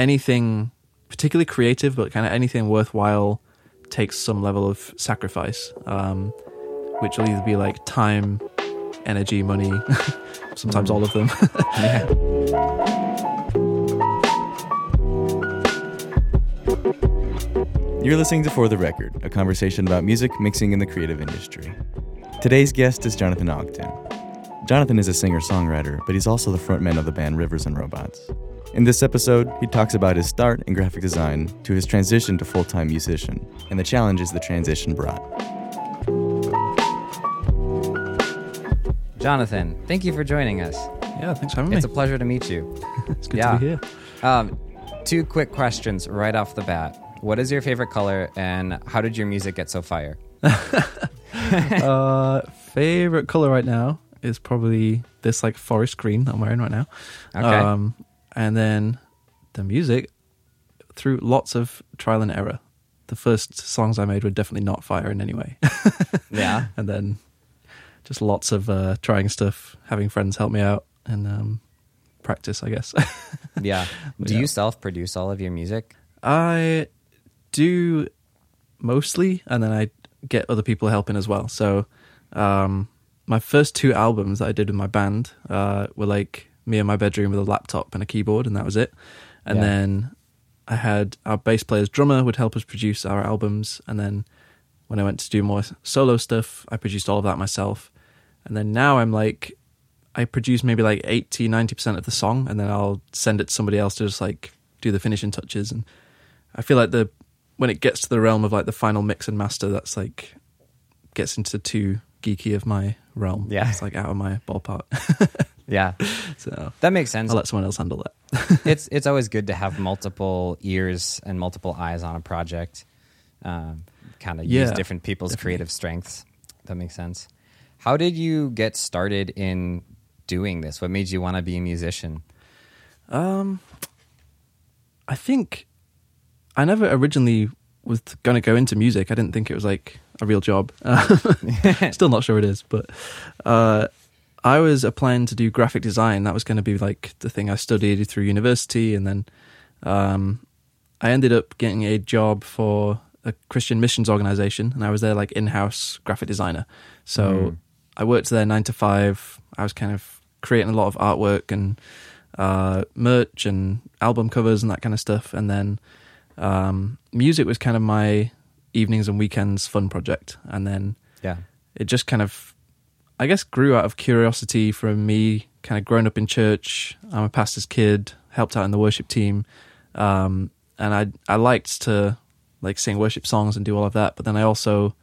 anything particularly creative, but kind of anything worthwhile takes some level of sacrifice, um, which will either be like time, energy, money, sometimes all of them. yeah. You're listening to For the Record, a conversation about music mixing in the creative industry. Today's guest is Jonathan Ogden. Jonathan is a singer songwriter, but he's also the frontman of the band Rivers and Robots. In this episode, he talks about his start in graphic design to his transition to full time musician and the challenges the transition brought. Jonathan, thank you for joining us. yeah, thanks for having It's me. It's a pleasure to meet you. it's good yeah. to be here. Um, two quick questions right off the bat. What is your favorite color and how did your music get so fire? uh, favorite color right now is probably this like forest green that I'm wearing right now. Okay. Um, and then the music through lots of trial and error. The first songs I made were definitely not fire in any way. yeah. and then just lots of uh, trying stuff, having friends help me out, and um, practice, I guess. Yeah. Do Yeah. you self produce all of your music? I do mostly, and then I get other people helping as well. So, um, my first two albums that I did with my band uh, were like me in my bedroom with a laptop and a keyboard, and that was it. And Yeah. then I had our bass player's drummer would help us produce our albums, and then when I went to do more solo stuff, I produced all of that myself. And then now I'm like, I produce maybe like 80, 90% of the song, and then I'll send it to somebody else to just like do the finishing touches. And I feel like the when it gets to the realm of like the final mix and master, that's like gets into too geeky of my realm. Yeah. It's like out of my ballpark. Yeah. so That makes sense. I'll let someone else handle that. it's it's always good to have multiple ears and multiple eyes on a project. Um, kind of use different people's definitely. creative strengths. That makes sense. How did you get started in doing this? What made you want to be a musician? Um, I think I never originally was going to go into music. I didn't think it was like a real job. Still not sure it is, but uh, I was applying to do graphic design. That was going to be like the thing I studied through university, and then um, I ended up getting a job for a Christian missions organization, and I was there like in-house graphic designer. So Mm. I worked there nine to five. I was kind of creating a lot of artwork and uh, merch and album covers and that kind of stuff. And then um, music was kind of my evenings and weekends fun project. And then Yeah. it just kind of, I guess, grew out of curiosity from me kind of growing up in church. I'm a pastor's kid, helped out in the worship team. Um, and I, I liked to like sing worship songs and do all of that. But then I also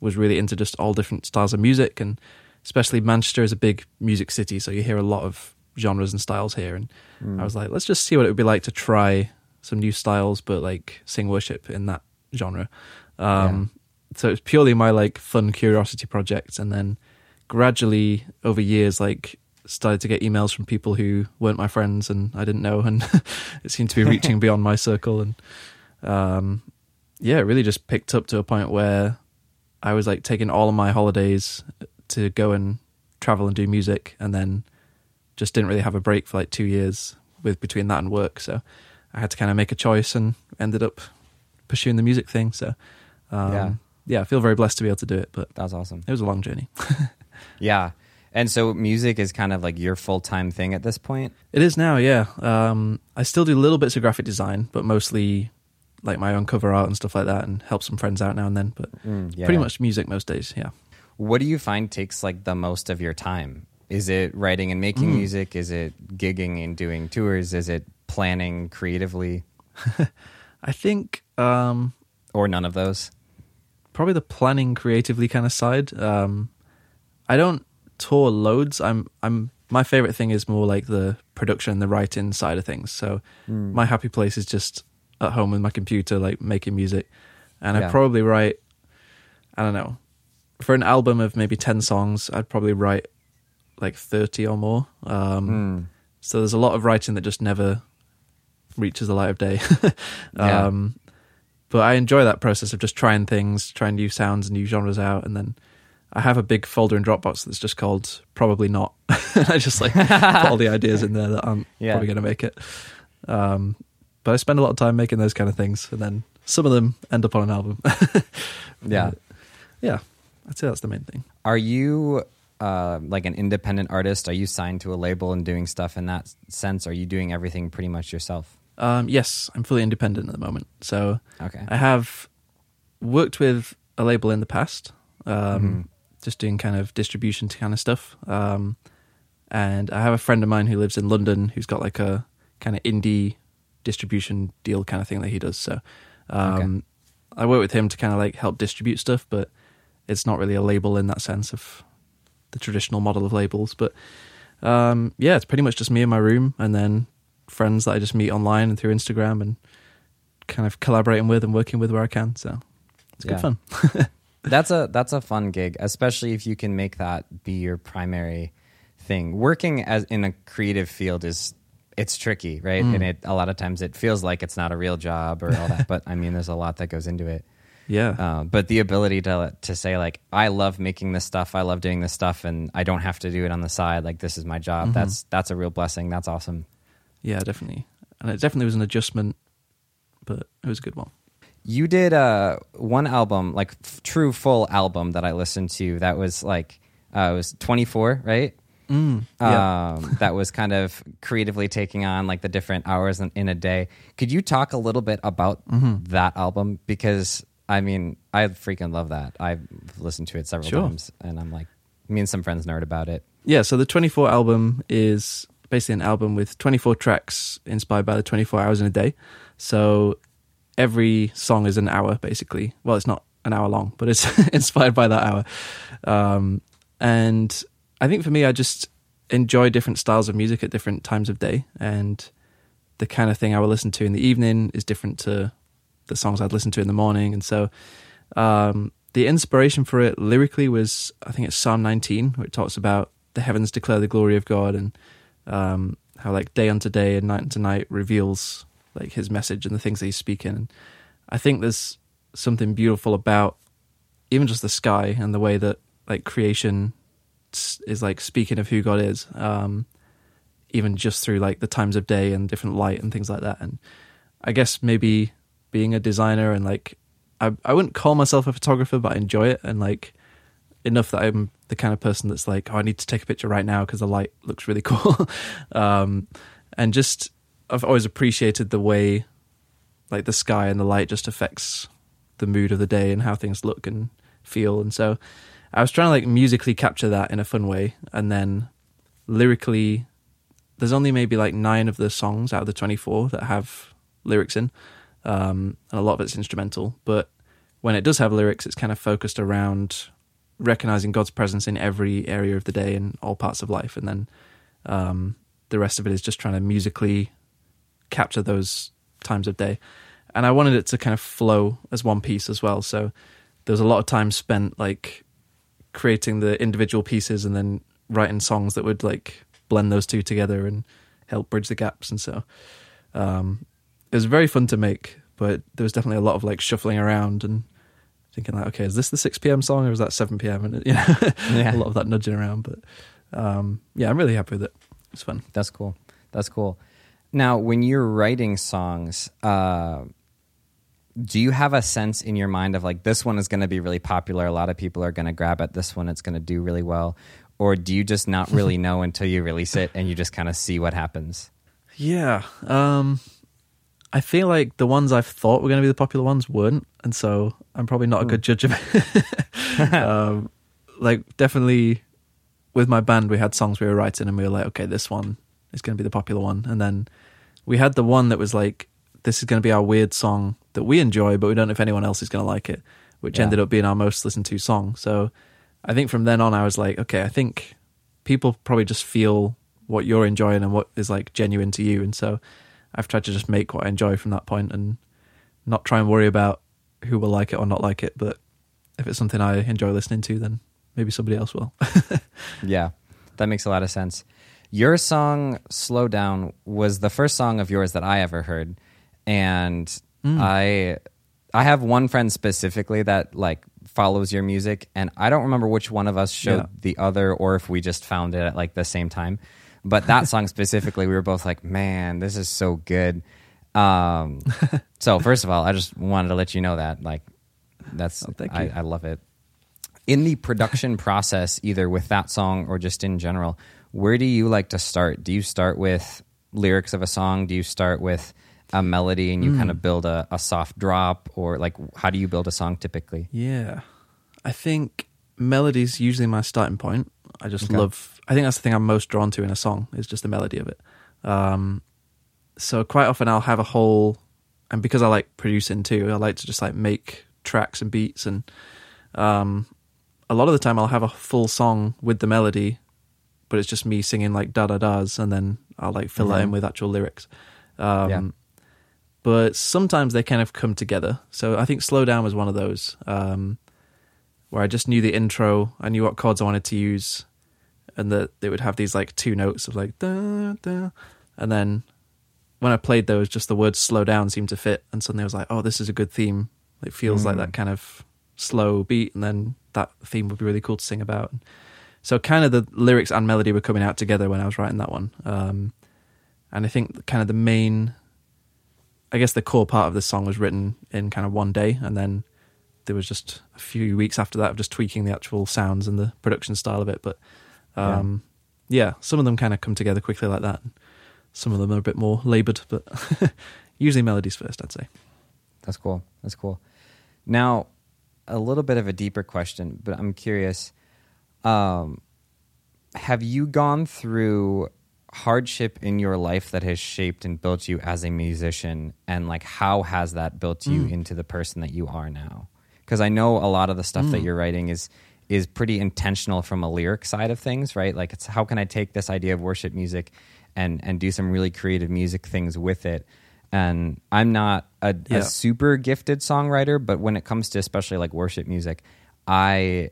was really into just all different styles of music and especially Manchester is a big music city. So you hear a lot of genres and styles here. And Mm. I was like, let's just see what it would be like to try some new styles, but like sing worship in that genre. Um, So it's purely my like fun curiosity project, and then gradually over years, like started to get emails from people who weren't my friends and I didn't know, and it seemed to be reaching beyond my circle, and um, yeah, it really just picked up to a point where I was like taking all of my holidays to go and travel and do music, and then just didn't really have a break for like two years with between that and work. So I had to kind of make a choice and ended up pursuing the music thing. So um, Yeah. yeah, I feel very blessed to be able to do it, but That was awesome. it was a long journey. Yeah. And so music is kind of like your full time thing at this point. It is now, yeah. Um, I still do little bits of graphic design, but mostly like my own cover art and stuff like that, and help some friends out now and then. But Yeah. pretty much music most days, yeah. What do you find takes like the most of your time? Is it writing and making Mm. music? Is it gigging and doing tours? Is it planning creatively? I think um, Or none of those? probably the planning creatively kind of side. Um, I don't tour loads. I'm I'm my favorite thing is more like the production, and the writing side of things. So Hmm. my happy place is just at home with my computer, like making music, and I probably write. I don't know, for an album of maybe ten songs, I'd probably write like thirty or more. Um, Hmm. So there's a lot of writing that just never reaches the light of day. Yeah. um, but I enjoy that process of just trying things, trying new sounds and new genres out, and then I have a big folder in Dropbox that's just called "Probably Not." I just like put all the ideas in there that aren't Yeah. probably going to make it. Um, but I spend a lot of time making those kind of things, and then some of them end up on an album. Yeah. yeah, I'd say that's the main thing. Are you uh, like an independent artist? Are you signed to a label and doing stuff in that sense? Are you doing everything pretty much yourself? Um, yes, I'm fully independent at the moment. So Okay. I have worked with a label in the past, um, Mhm. Just doing kind of distribution kind of stuff. Um, and I have a friend of mine who lives in London who's got like a kind of indie distribution deal kind of thing that he does. So um, I work with him to kind of like help distribute stuff, but it's not really a label in that sense of the traditional model of labels. But um, yeah, it's pretty much just me in my room and then friends that I just meet online and through Instagram and kind of collaborating with and working with where I can. So it's Yeah. good fun. That's a that's a fun gig, especially if you can make that be your primary thing. Working as in a creative field is it's tricky, right? Mm. And it a lot of times it feels like it's not a real job or all that, but I mean, there's a lot that goes into it. Yeah. Uh, but the ability to to say like, I love making this stuff, I love doing this stuff, and I don't have to do it on the side. Like this is my job. Mhm. That's that's a real blessing. That's awesome. yeah, definitely. And it definitely was an adjustment, but it was a good one. You did uh, one album, like f- true full album that I listened to. That was like uh, it was 24, right? Mm, yeah. um, that was kind of creatively taking on like the different hours in, in a day. Could you talk a little bit about Mm-hmm. that album? Because I mean, I freaking love that. I've listened to it several Sure. times, and I'm like, me and some friends nerd about it. yeah, so the 24 album is basically an album with 24 tracks inspired by the 24 hours in a day. So every song is an hour, basically. Well, it's not an hour long, but it's inspired by that hour. Um, and I think for me, I just enjoy different styles of music at different times of day. And the kind of thing I would listen to in the evening is different to the songs I'd listen to in the morning. And so um, the inspiration for it lyrically was, I think it's Psalm 19, where it talks about the heavens declare the glory of God and um, how like day unto day and night unto night reveals like his message and the things that he's speaking. And I think there's something beautiful about even just the sky and the way that like creation is like speaking of who God is. Um, even just through like the times of day and different light and things like that. And I guess maybe being a designer and like I I wouldn't call myself a photographer, but I enjoy it and like enough that I'm the kind of person that's like, oh, I need to take a picture right now because the light looks really cool. um, and just I've always appreciated the way like the sky and the light just affects the mood of the day and how things look and feel. And so I was trying to like musically capture that in a fun way, and then lyrically there's only maybe like nine of the songs out of the 24 that have lyrics in um, and a lot of it's instrumental. But when it does have lyrics it's kind of focused around recognizing god's presence in every area of the day and all parts of life. And then um, the rest of it is just trying to musically capture those times of day and i wanted it to kind of flow as one piece as well so there was a lot of time spent like creating the individual pieces and then writing songs that would like blend those two together and help bridge the gaps and so um it was very fun to make but there was definitely a lot of like shuffling around and thinking like okay is this the 6 p.m song or is that 7 p.m and you know Yeah. a lot of that nudging around but um yeah i'm really happy with it it's fun That's cool. That's cool. Now, when you're writing songs, uh, do you have a sense in your mind of like this one is going to be really popular? A lot of people are going to grab at this one. It's going to do really well, or do you just not really know until you release it and you just kind of see what happens? Yeah. Um I feel like the ones I've thought were going to be the popular ones weren't, and so I'm probably not a good judge of it. um, like definitely with my band, we had songs we were writing, and we were like, okay, this one is going to be the popular one, and then we had the one that was like, this is going to be our weird song that we enjoy, but we don't know if anyone else is going to like it, which Yeah. ended up being our most listened to song. So I think from then on, I was like, okay, I think people probably just feel what you're enjoying and what is like genuine to you, and so I've tried to just make what I enjoy from that point and not try and worry about who will like it or not like it. But if it's something I enjoy listening to, then maybe somebody else will. Yeah, that makes a lot of sense. Your song "Slow Down" was the first song of yours that I ever heard, and I I have one friend specifically that like follows your music, and I don't remember which one of us showed Yeah. the other or if we just found it at like the same time. But that song specifically, we were both like, "Man, this is so good." Um, so first of all, I just wanted to let you know that like that's Oh, I. I love it. In the production process, either with that song or just in general, where do you like to start? Do you start with lyrics of a song? Do you start with a melody and you Hmm. kind of build a, a soft drop, or like how do you build a song typically? Yeah. I think melody's usually my starting point. I just Okay. love I think that's the thing I'm most drawn to in a song is just the melody of it. Um so quite often I'll have a whole and because I like producing too, I like to just like make tracks and beats and um a lot of the time I'll have a full song with the melody but it's just me singing like da da da's and then I'll like fill that in Mhm. with actual lyrics. Um Yeah. but sometimes they kind of come together. So I think Slow Down was one of those um, where I just knew the intro, I knew what chords I wanted to use, and that they would have these like two notes of like da da, and then when I played those, just the words "slow down" seemed to fit, and suddenly I was like, oh, this is a good theme. It feels like Mm. that kind of slow beat, and then that theme would be really cool to sing about. So kind of the lyrics and melody were coming out together when I was writing that one, um, and I think kind of the main I guess the core part of the song was written in kind of one day, and then there was just a few weeks after that of just tweaking the actual sounds and the production style of it. But um, yeah. some of them kind of come together quickly like that. Some of them are a bit more laboured, but usually melodies first, I'd say. That's cool. That's cool. Now, a little bit of a deeper question, but I'm curious. Um, have you gone through hardship in your life that has shaped and built you as a musician, and like how has that built you Mm. into the person that you are now? Because I know a lot of the stuff that Mm. you're writing is is pretty intentional from a lyric side of things, right? Like, it's how can I take this idea of worship music and and do some really creative music things with it? And I'm not a, Yeah. a super gifted songwriter, but when it comes to especially like worship music, I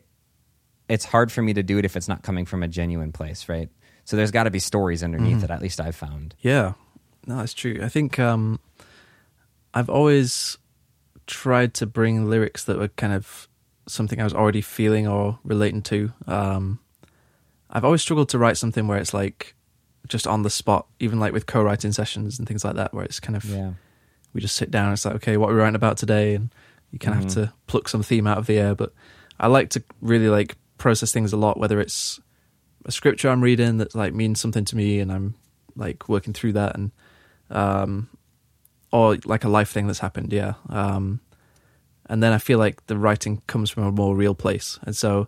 it's hard for me to do it if it's not coming from a genuine place, right? So there's got to be stories underneath Mhm. it. At least I've found. Yeah, no, that's true. I think um, I've always tried to bring lyrics that were kind of something I was already feeling or relating to. Um, I've always struggled to write something where it's like just on the spot, even like with co-writing sessions and things like that, where it's kind of Yeah. we just sit down and it's like, okay, what are we writing about today? And you kind of Mhm. have to pluck some theme out of the air. But I like to really like process things a lot, whether it's a scripture I'm reading that like means something to me and I'm like working through that and um or like a life thing that's happened, yeah. Um and then I feel like the writing comes from a more real place. And so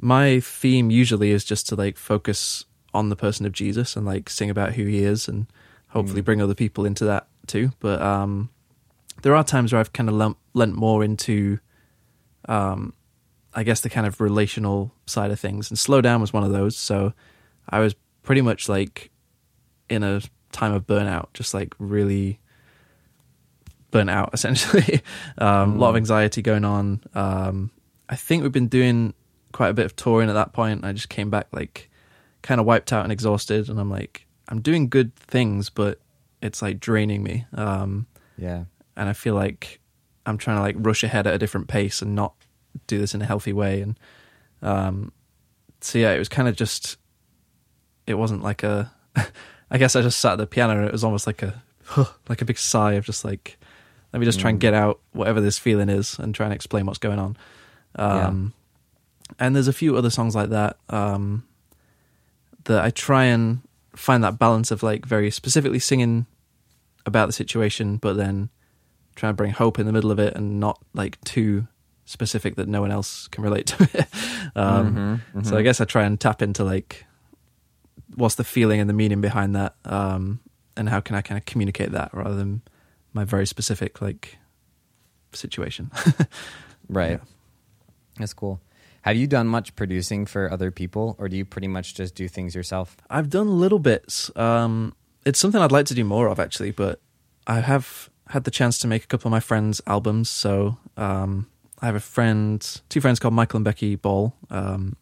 my theme usually is just to like focus on the person of Jesus and like sing about who he is and hopefully Mm. bring other people into that too. But um, there are times where I've kind of lent, lent more into, um, I guess, the kind of relational side of things. And Slow Down was one of those. So I was pretty much like in a time of burnout, just like really burnt out essentially. um, A lot of Mm. anxiety going on. Um, I think we've been doing quite a bit of touring at that point. I just came back like kind of wiped out and exhausted, and I'm like, I'm doing good things, but it's like draining me. Um, Yeah. and I feel like I'm trying to like rush ahead at a different pace and not do this in a healthy way. And um, so yeah, it was kind of just. It wasn't like a. I guess I just sat at the piano and it was almost like a like a big sigh of just like, let me just try and Mm. get out whatever this feeling is and try and explain what's going on. Um, And there's a few other songs like that um, that I try and find that balance of like very specifically singing about the situation, but then trying to bring hope in the middle of it and not like too specific that no one else can relate to it. um, Mhm, So mhm. I guess I try and tap into like what's the feeling and the meaning behind that, um, and how can I kind of communicate that rather than my very specific like situation. Right. Yeah. That's cool. Have you done much producing for other people, or do you pretty much just do things yourself? I've done little bits. Um, it's something I'd like to do more of actually, but I have had the chance to make a couple of my friends' albums. So um, I have a friend, two friends called Michael and Becky Ball, um,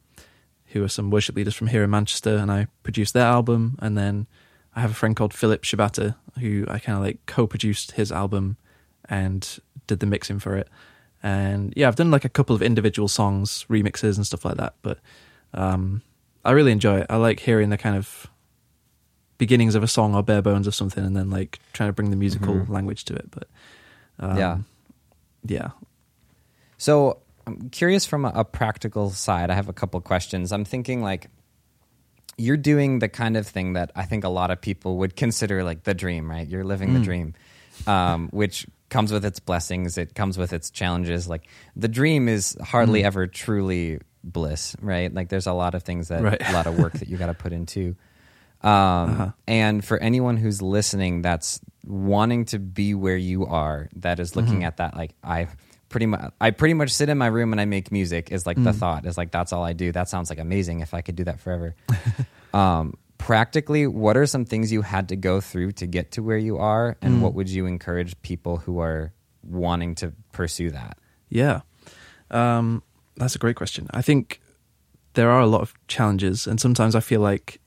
who are some worship leaders from here in Manchester, and I produced their album. And then I have a friend called Philip Shibata, who I kind of like co-produced his album and did the mixing for it. And yeah, I've done like a couple of individual songs, remixes and stuff like that. But um, I really enjoy it. I like hearing the kind of beginnings of a song or bare bones of something, and then like trying to bring the musical Mhm. language to it. But um, Yeah. yeah, So I'm curious from a, a practical side. I have a couple questions. I'm thinking like you're doing the kind of thing that I think a lot of people would consider like the dream, right? You're living the Mm. dream, um, which comes with its blessings. It comes with its challenges. Like the dream is hardly Mm. ever truly bliss, right? Like there's a lot of things that Right. a lot of work that you got to put into. Um, Uh-huh. And for anyone who's listening, that's wanting to be where you are, that is looking Mhm. at that, like I pretty much, I pretty much sit in my room and I make music. Is like the Mm. thought is like that's all I do. That sounds like amazing if I could do that forever. um, practically, what are some things you had to go through to get to where you are, and Mm. what would you encourage people who are wanting to pursue that? Yeah. Um, that's a great question. I think there are a lot of challenges, and sometimes I feel like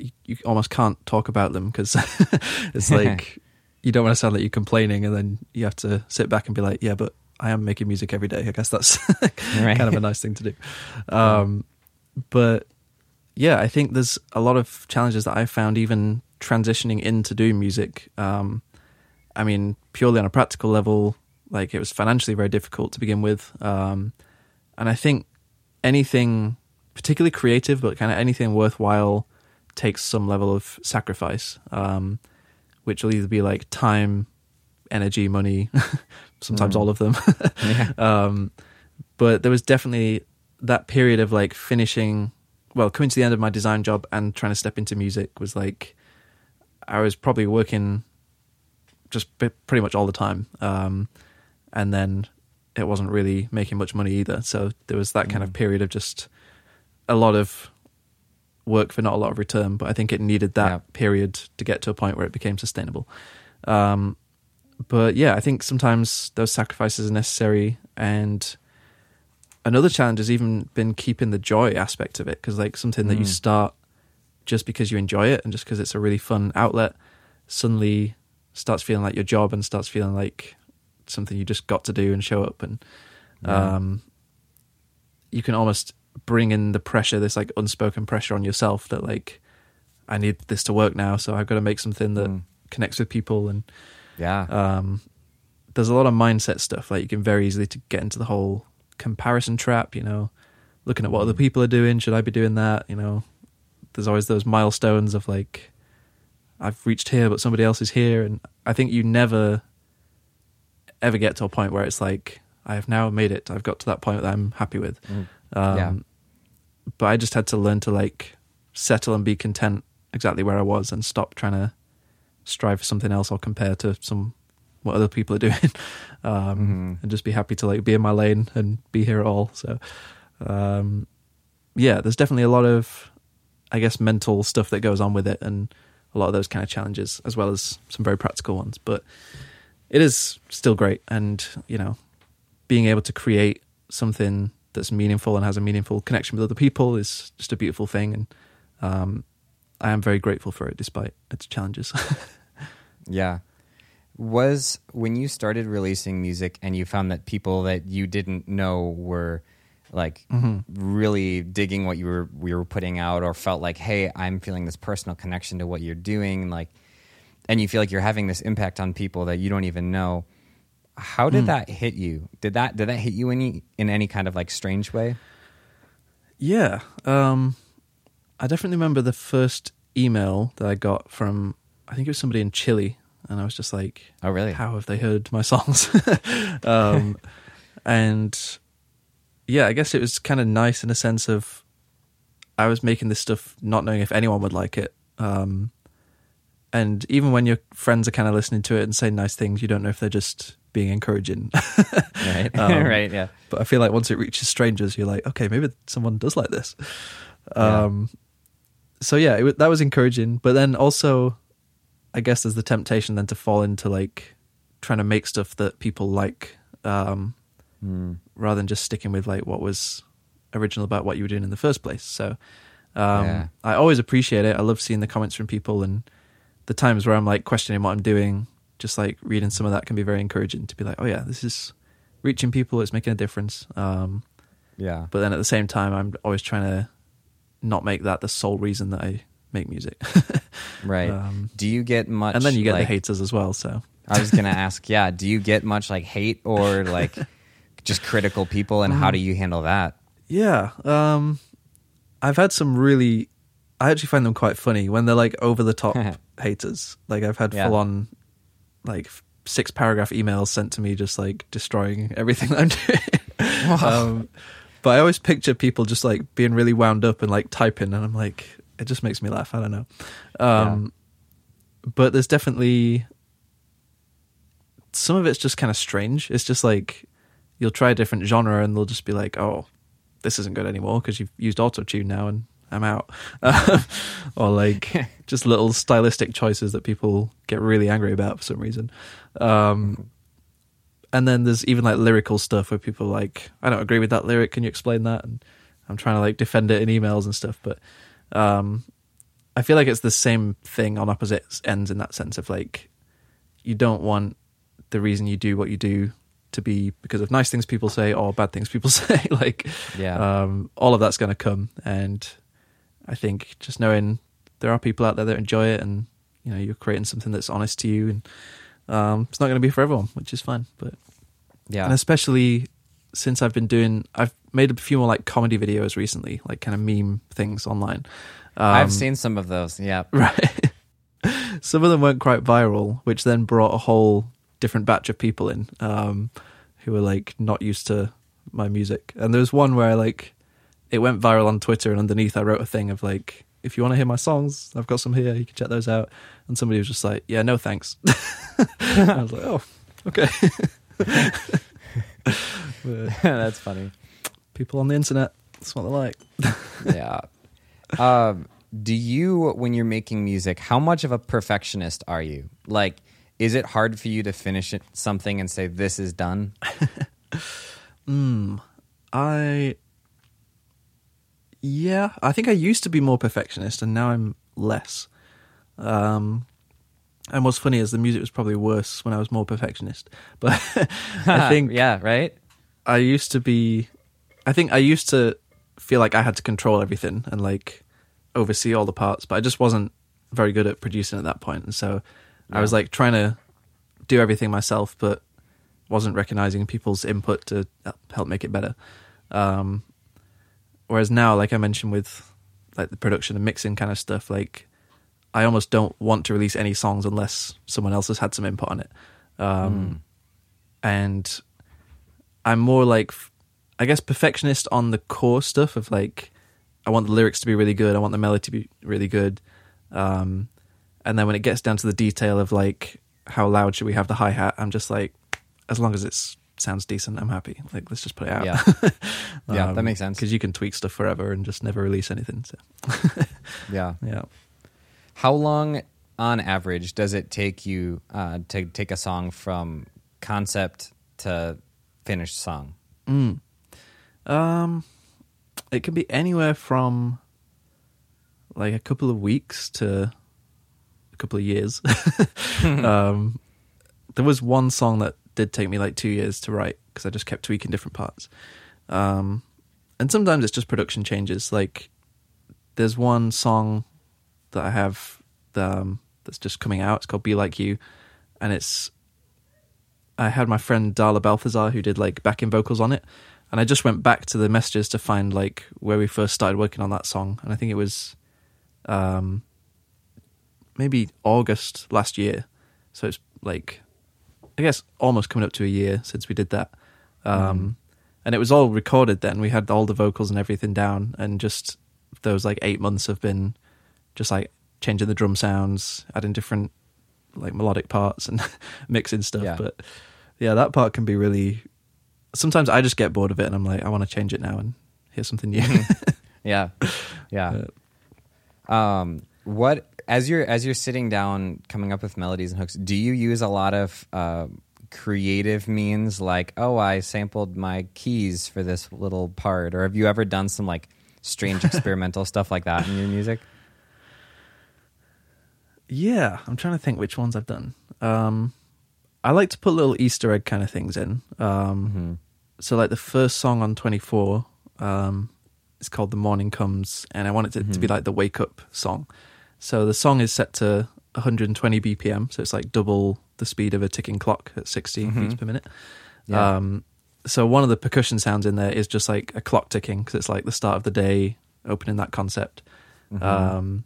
you, you almost can't talk about them because it's like you don't want to sound like you're complaining, and then you have to sit back and be like, "Yeah, but I am making music every day." I guess that's Right. kind of a nice thing to do. Um, but yeah, I think there's a lot of challenges that I found even transitioning into doing music. Um, I mean, purely on a practical level, like it was financially very difficult to begin with. Um, and I think anything, particularly creative, but kind of anything worthwhile, takes some level of sacrifice, um, which will either be like time, energy, money, sometimes Mm. all of them. Yeah. um, but there was definitely that period of like finishing, well, coming to the end of my design job and trying to step into music was like, I was probably working just pretty much all the time. Um, and then it wasn't really making much money either. So there was that kind of Mm. period of just a lot of work for not a lot of return. But I think it needed that Yeah. period to get to a point where it became sustainable. Um, but yeah, I think sometimes those sacrifices are necessary. And another challenge has even been keeping the joy aspect of it because, like, something that you Mm. start just because you enjoy it and just because it's a really fun outlet suddenly starts feeling like your job and starts feeling like something you just got to do and show up and Yeah. um you can almost bring in the pressure this like unspoken pressure on yourself that like I need this to work now so I've got to make something that Mm. connects with people and Yeah. um, there's a lot of mindset stuff. Like you can very easily to get into the whole comparison trap. You know, looking at what other people are doing. Should I be doing that? You know, there's always those milestones of like, I've reached here, but somebody else is here, and I think you never ever get to a point where it's like I have now made it. I've got to that point that I'm happy with. Mm. Um, Yeah. But I just had to learn to like settle and be content exactly where I was and stop trying to strive for something else or compare to some what other people are doing, um, Mhm. and just be happy to like be in my lane and be here at all. So, um, yeah, there's definitely a lot of, I guess, mental stuff that goes on with it, and a lot of those kind of challenges, as well as some very practical ones. But it is still great, and you know, being able to create something that's meaningful and has a meaningful connection with other people is just a beautiful thing, and um, I am very grateful for it, despite its challenges. Yeah. Was when you started releasing music and you found that people that you didn't know were like Mhm. really digging what you were we were putting out or felt like, hey, I'm feeling this personal connection to what you're doing, like and you feel like you're having this impact on people that you don't even know. How did Mm. that hit you? Did that did that hit you any in any kind of like strange way? Yeah. Um, I definitely remember the first email that I got from, I think it was somebody in Chile. And I was just like, Oh really? how have they heard my songs? um, and yeah, I guess it was kind of nice in a sense of I was making this stuff not knowing if anyone would like it. Um, and even when your friends are kind of listening to it and saying nice things, you don't know if they're just being encouraging. right. Um, right, yeah. but I feel like once it reaches strangers, you're like, okay, maybe someone does like this. Yeah. Um, so yeah, it, that was encouraging. But then also, I guess there's the temptation then to fall into like trying to make stuff that people like, um, Mm. rather than just sticking with like what was original about what you were doing in the first place. So um, Yeah. I always appreciate it. I love seeing the comments from people and the times where I'm like questioning what I'm doing. Just like reading some of that can be very encouraging to be like, oh yeah, this is reaching people. It's making a difference. Um, Yeah. but then at the same time, I'm always trying to not make that the sole reason that I make music. Right. Um, do you get much? and then you get like, the haters as well. So I was gonna ask. Yeah. Do you get much like hate or like just critical people, and Mm. how do you handle that? yeah, um, I've had some really. I actually find them quite funny when they're like over the top haters. Like I've had Yeah. full on, like six paragraph emails sent to me, just like destroying everything that I'm doing. um, but I always picture people just like being really wound up and like typing, and I'm like, it just makes me laugh. I don't know. Um, But there's definitely some of it's just kind of strange. It's just like you'll try a different genre, and they'll just be like, oh, this isn't good anymore because you've used auto tune now, and I'm out. or like just little stylistic choices that people get really angry about for some reason. Um, and then there's even like lyrical stuff where people are like, I don't agree with that lyric. Can you explain that? And I'm trying to like defend it in emails and stuff. But um, I feel like it's the same thing on opposite ends in that sense of like, you don't want the reason you do what you do to be because of nice things people say or bad things people say. like, Yeah. um, all of that's going to come. And I think just knowing there are people out there that enjoy it and, you know, you're creating something that's honest to you and um, it's not going to be for everyone, which is fine. But yeah. and especially since I've been doing, I've made a few more like comedy videos recently, like kind of meme things online. Um, I've seen some of those. Yeah. right. Some of them weren't quite viral, which then brought a whole different batch of people in um, who were like not used to my music. And there was one where I like it went viral on Twitter, and underneath I wrote a thing of like, if you want to hear my songs, I've got some here. You can check those out. And somebody was just like, "Yeah, no thanks." I was like, "Oh, okay." That's funny. People on the internet, that's what they like. yeah. Um, do you, when you're making music, how much of a perfectionist are you? Like, is it hard for you to finish it, something and say this is done? Mm, I yeah, I think I used to be more perfectionist, and now I'm less. Um, and what's funny is the music was probably worse when I was more perfectionist. But I think yeah, right. I used to be. I think I used to feel like I had to control everything and like oversee all the parts, but I just wasn't very good at producing at that point. and so I was like trying to do everything myself, but wasn't recognizing people's input to help make it better. Um, whereas now, like I mentioned with like the production and mixing kind of stuff, like I almost don't want to release any songs unless someone else has had some input on it. Um, And I'm more like, I guess, perfectionist on the core stuff of like, I want the lyrics to be really good. I want the melody to be really good. Um, and then when it gets down to the detail of like, how loud should we have the hi hat? I'm just like, as long as it sounds decent, I'm happy. Like, let's just put it out. Yeah. Yeah, that makes sense. Because you can tweak stuff forever and just never release anything. So, Yeah. yeah. How long, on average, does it take you uh, to take a song from concept to finished song? Mm. Um, it can be anywhere from like a couple of weeks to a couple of years. um, there was one song that did take me like two years to write because I just kept tweaking different parts. Um, and sometimes it's just production changes. Like there's one song that I have um, that's just coming out. It's called "Be Like You," and it's I had my friend Darla Balthazar who did like backing vocals on it, and I just went back to the messages to find like where we first started working on that song, and I think it was um, maybe August last year. So it's like I guess almost coming up to a year since we did that. Um, And it was all recorded then. We had all the vocals and everything down, and just those like eight months have been just like changing the drum sounds, adding different like melodic parts and mixing stuff. Yeah. But yeah, that part can be really. Sometimes I just get bored of it, and I'm like, I want to change it now and hear something new. Yeah, yeah. Um, what as you're as you're sitting down coming up with melodies and hooks, do you use a lot of uh, creative means like, oh, I sampled my keys for this little part, or have you ever done some like strange experimental stuff like that in your music? Yeah, I'm trying to think which ones I've done. Um, I like to put little Easter egg kind of things in. Um, So, like the first song on 24, um, it's called "The Morning Comes," and I want it to, to be like the wake up song. So the song is set to 120 BPM, so it's like double the speed of a ticking clock at 60 Mhm. beats per minute. Yeah. Um, so one of the percussion sounds in there is just like a clock ticking because it's like the start of the day, opening that concept. Mhm. Um,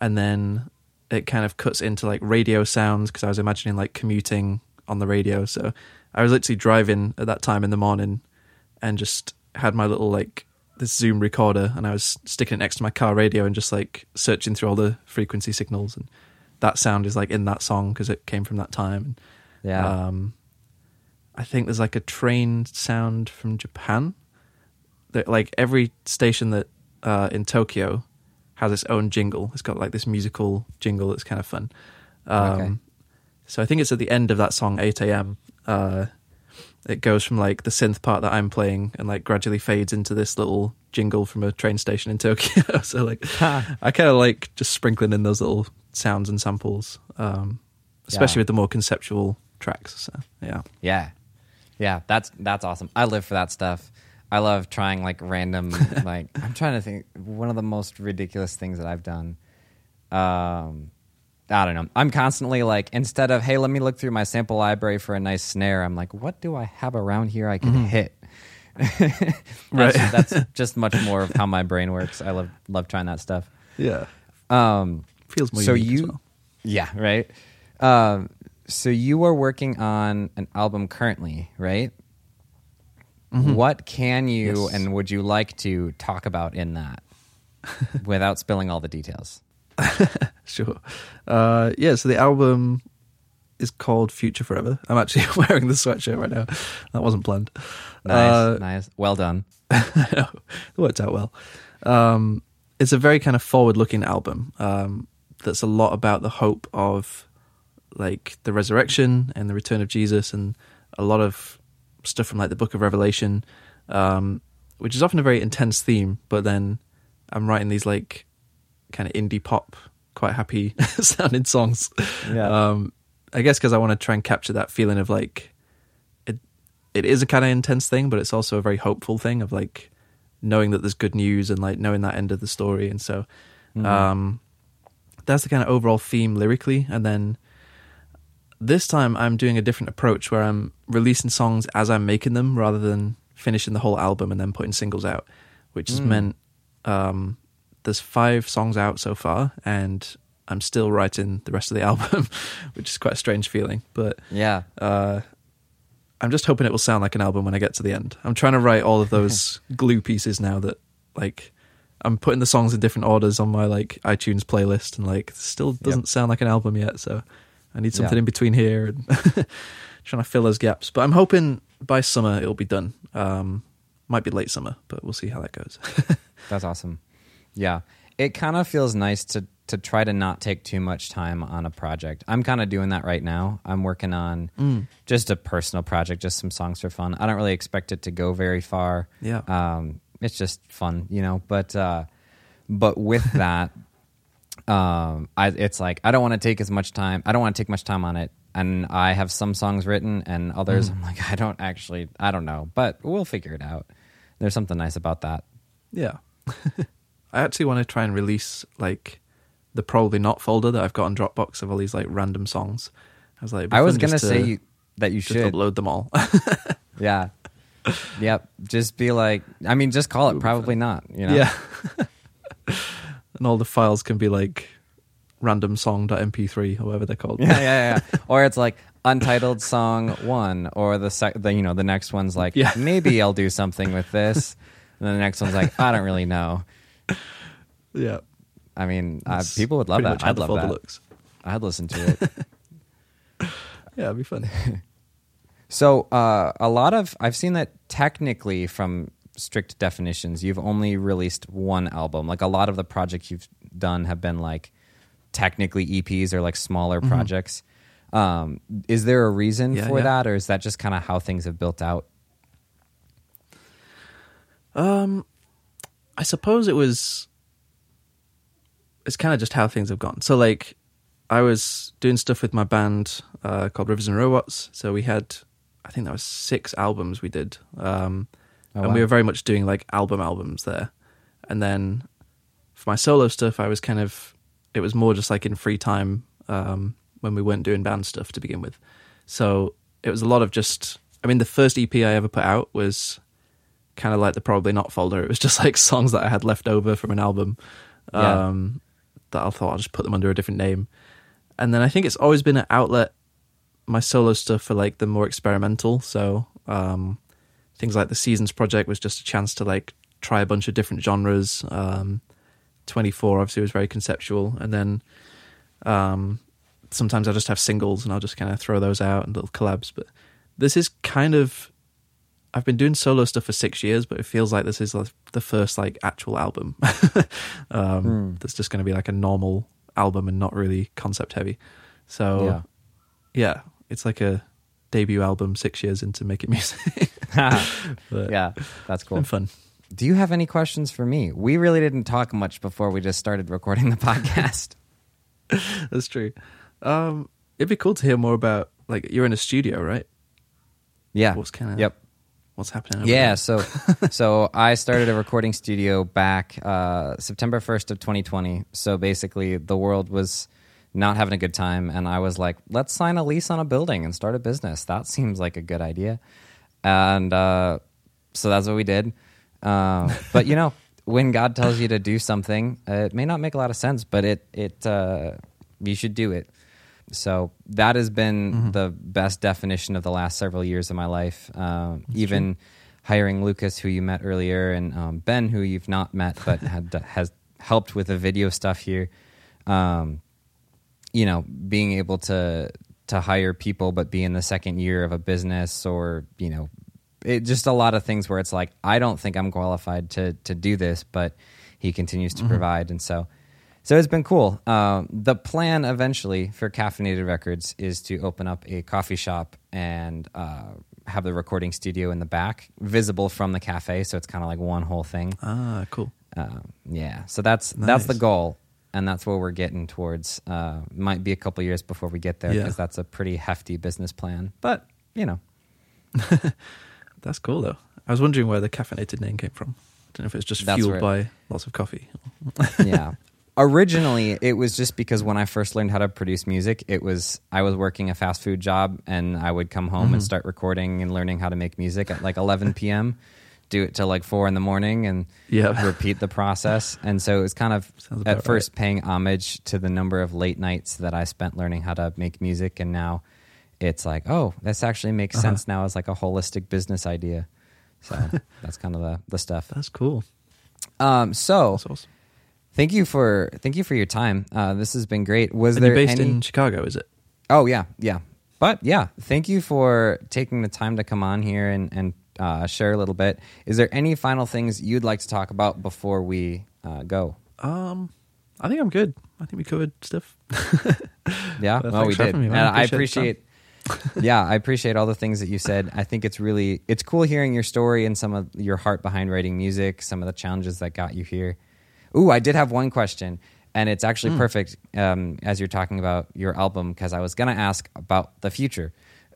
and then it kind of cuts into like radio sounds because I was imagining like commuting on the radio. So I was literally driving at that time in the morning and just had my little like this Zoom recorder and I was sticking it next to my car radio and just like searching through all the frequency signals and that sound is like in that song because it came from that time. yeah. Um, I think there's like a train sound from Japan. That like every station that uh, in Tokyo has its own jingle. It's got like this musical jingle that's kind of fun. Um, Okay. So I think it's at the end of that song, 8 a.m. Uh, it goes from like the synth part that I'm playing and like gradually fades into this little jingle from a train station in Tokyo. so like I kind of like just sprinkling in those little sounds and samples, um, especially Yeah. with the more conceptual tracks. So yeah, Yeah. Yeah, that's that's awesome. I live for that stuff. I love trying like random like I'm trying to think one of the most ridiculous things that I've done. Um I don't know. I'm constantly like instead of hey, let me look through my sample library for a nice snare, I'm like what do I have around here I can hit? that's, Right. that's just much more of how my brain works. I love love trying that stuff. yeah, Um feels more so you well. yeah right um so you are working on an album currently right what can you Mm-hmm. Yes. and would you like to talk about in that without spilling all the details Sure. Uh, yeah, so the album is called Future Forever. I'm actually wearing the sweatshirt right now. That wasn't planned. nice Uh, nice well done It worked out well. Um, it's a very kind of forward-looking album. Um, that's a lot about the hope of like the resurrection and the return of Jesus, and a lot of stuff from like the Book of Revelation, um, which is often a very intense theme. But then I'm writing these like kind of indie pop, quite happy sounding songs. Yeah. Um, I guess because I want to try and capture that feeling of like it. It is a kind of intense thing, but it's also a very hopeful thing of like knowing that there's good news and like knowing that end of the story. And so, um, that's the kind of overall theme lyrically. And then this time I'm doing a different approach where I'm releasing songs as I'm making them rather than finishing the whole album and then putting singles out, which has Mm. meant um, there's five songs out so far, and I'm still writing the rest of the album, which is quite a strange feeling. But yeah uh, I'm just hoping it will sound like an album when I get to the end. I'm trying to write all of those glue pieces now that like I'm putting the songs in different orders on my like iTunes playlist and like still doesn't sound like an album yet, so I need something Yeah. in between here and trying to fill those gaps. But I'm hoping by summer it'll be done. Um, might be late summer, but we'll see how that goes. That's awesome. Yeah. It kind of feels nice to to try to not take too much time on a project. I'm kind of doing that right now. I'm working on Mm. just a personal project, just some songs for fun. I don't really expect it to go very far. Yeah. Um it's just fun, you know, but uh but with that um I it's like I don't want to take as much time. I don't want to take much time on it. And I have some songs written and others Mm. I'm like I don't actually I don't know, but we'll figure it out. There's something nice about that. Yeah. I actually want to try and release like the probably not folder that I've got on Dropbox of all these like random songs. I was like, I was gonna say to you, that you should. upload them all. Yeah. yep. Just be like. I mean, just call it. Probably not. You know. Yeah. and all the files can be like random song.mp3 or whatever they're called. Yeah. Yeah. Yeah. or it's like untitled song one, or the sec. The, you know, the next one's like, Yeah. maybe I'll do something with this, and then the next one's like, I don't really know. yeah. I mean, uh, people would love that. I'd love that. looks. I'd listen to it. Yeah, it'd be fun. So uh, a lot of I've seen that technically from strict definitions, you've only released one album. Like a lot of the projects you've done have been like technically EPs or like smaller Mm-hmm. projects. Um, is there a reason Yeah, for yeah. that, or is that just kind of how things have built out? Um, I suppose it was. It's kind of just how things have gone. So, like, I was doing stuff with my band uh, called Rivers and Robots. So we had, I think that was six albums we did, um, Oh, and we were very much doing like album albums there. And then for my solo stuff, I was kind of it was more just like in free time um, when we weren't doing band stuff to begin with. So it was a lot of just. I mean, the first EP I ever put out was kind of like the probably not folder. It was just like songs that I had left over from an album Yeah. um, that I thought I'll just put them under a different name. And then I think it's always been an outlet, my solo stuff for like the more experimental. So um, things like the Seasons project was just a chance to like try a bunch of different genres. Um, 24 obviously was very conceptual. And then um, sometimes I'll just have singles and I'll just kind of throw those out and little collabs. But this is kind of I've been doing solo stuff for six years, but it feels like this is like the first like actual album. um, Hmm. That's just going to be like a normal album and not really concept heavy. So Yeah. yeah, it's like a debut album six years into making music. yeah, that's cool. been fun. Do you have any questions for me? We really didn't talk much before we just started recording the podcast. That's true. Um, it'd be cool to hear more about like you're in a studio, right? yeah. What's kind of Yep. what's happening? Yeah, there? so so I started a recording studio back uh, September first of 2020. So basically, the world was not having a good time, and I was like, "Let's sign a lease on a building and start a business." That seems like a good idea, and uh, so that's what we did. Uh, but you know, when God tells you to do something, uh, it may not make a lot of sense, but it it uh, you should do it. So that has been the best definition of the last several years of my life. Um, even hiring Lucas, who you met earlier, and um, Ben, who you've not met but had has helped with the video stuff here. Um, you know, being able to to hire people, but be in the second year of a business, or you know, it just a lot of things where it's like I don't think I'm qualified to to do this, but he continues to provide, and so so it's been cool. Um, the plan eventually for Caffeinated Records is to open up a coffee shop and uh, have the recording studio in the back, visible from the cafe, so it's kind of like one whole thing. ah, cool. Um, yeah, so that's that's the goal, and that's where we're getting towards. Uh, might be a couple years before we get there Yeah. because that's a pretty hefty business plan. But you know, That's cool though. I was wondering where the caffeinated name came from. I don't know if it's just That's fueled by lots of coffee. yeah. Originally, it was just because when I first learned how to produce music, it was I was working a fast food job and I would come home Mm-hmm. and start recording and learning how to make music at like 11 p.m. Do it till like four in the morning and Yeah. repeat the process. And so it was kind of at first paying homage to the number of late nights that I spent learning how to make music. And now it's like, oh, this actually makes Uh-huh. sense now as like a holistic business idea. So that's kind of the, the stuff. That's cool. Um, so awesome. Thank you for thank you for your time. Uh, this has been great. Was And there you're based any? in Chicago, is it? oh yeah, yeah. But yeah, thank you for taking the time to come on here and and uh, share a little bit. Is there any final things you'd like to talk about before we uh, go? Um, I think I'm good. I think we covered stuff. Yeah, Well, well, we did. me. And I Appreciate appreciate. yeah, I appreciate all the things that you said. I think it's really it's cool hearing your story and some of your heart behind writing music, some of the challenges that got you here. Ooh, I did have one question, and it's actually perfect um, as you're talking about your album because I was gonna ask about the future.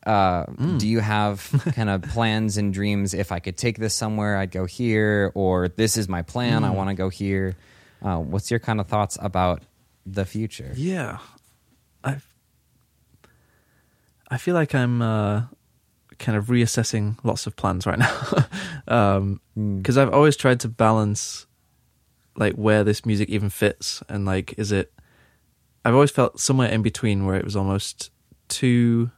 Uh, Do you have kind of plans and dreams? If I could take this somewhere, I'd go here, or this is my plan. I want to go here. Uh, what's your kind of thoughts about the future? Yeah, I I feel like I'm uh, kind of reassessing lots of plans right now because I've always tried to balance like where this music even fits and like is it. I've always felt somewhere in between where it was almost too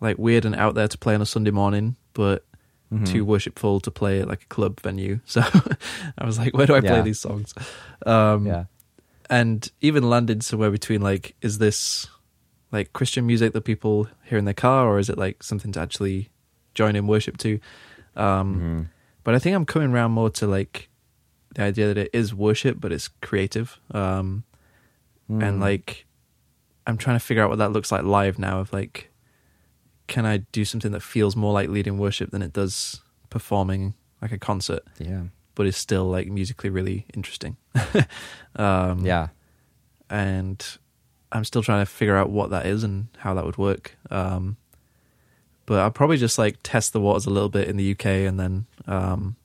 like weird and out there to play on a Sunday morning, but Mm-hmm. too worshipful to play at like a club venue. So I was like, where do I play Yeah. these songs? Um, Yeah. and even landed somewhere between like is this like christian music that people hear in their car or is it like something to actually join in worship to um Mm-hmm. but i think i'm coming around more to like the idea that it is worship but it's creative um Mm. and like i'm trying to figure out what that looks like live now of like can i do something that feels more like leading worship than it does performing like a concert Yeah. but is still like musically really interesting um Yeah. and I'm still trying to figure out what that is and how that would work. Um, but I'll probably just like test the waters a little bit in the UK and then um,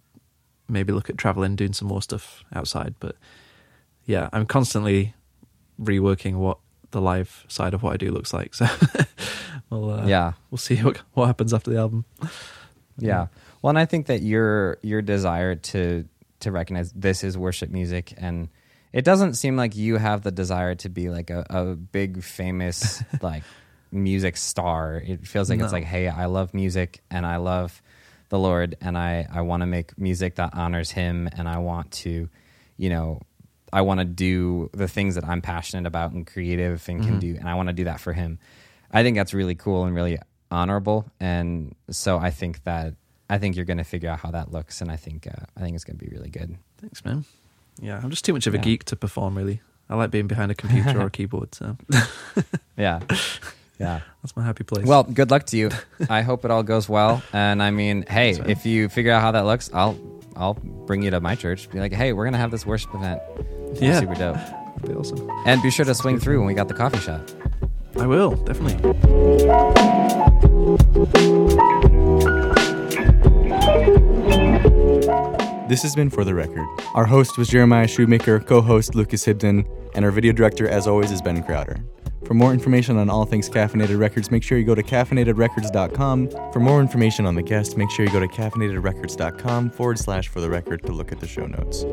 maybe look at traveling, doing some more stuff outside. But yeah, I'm constantly reworking what the live side of what I do looks like. So we'll uh, yeah, we'll see what what happens after the album. yeah. Well, and I think that your your desire to to recognize this is worship music and it doesn't seem like you have the desire to be like a, a big famous like music star. It feels like No. it's like, hey, I love music and I love the Lord and I, I want to make music that honors him and I want to, you know, I want to do the things that I'm passionate about and creative and can Mhm. do and I want to do that for him. I think that's really cool and really honorable and so I think that I think you're going to figure out how that looks and I think uh, I think it's going to be really good. Thanks, man. Yeah, I'm just too much of a Yeah. geek to perform. Really, I like being behind a computer or a keyboard. So Yeah. Yeah. that's my happy place. Well, good luck to you. I hope it all goes well. And I mean, hey, Thanks, if you figure out how that looks, I'll I'll bring you to my church. Be like, hey, we're gonna have this worship event. It's Yeah. super dope. that'd be awesome. And be sure to swing through when we got the coffee shop. I will definitely. This has been For the Record. Our host was Jeremiah Shoemaker, co host Lucas Hibden, and our video director, as always, is Ben Crowder. For more information on all things Caffeinated Records, make sure you go to caffeinatedrecords.com. For more information on the guest, make sure you go to caffeinatedrecords.com forward slash for the record to look at the show notes.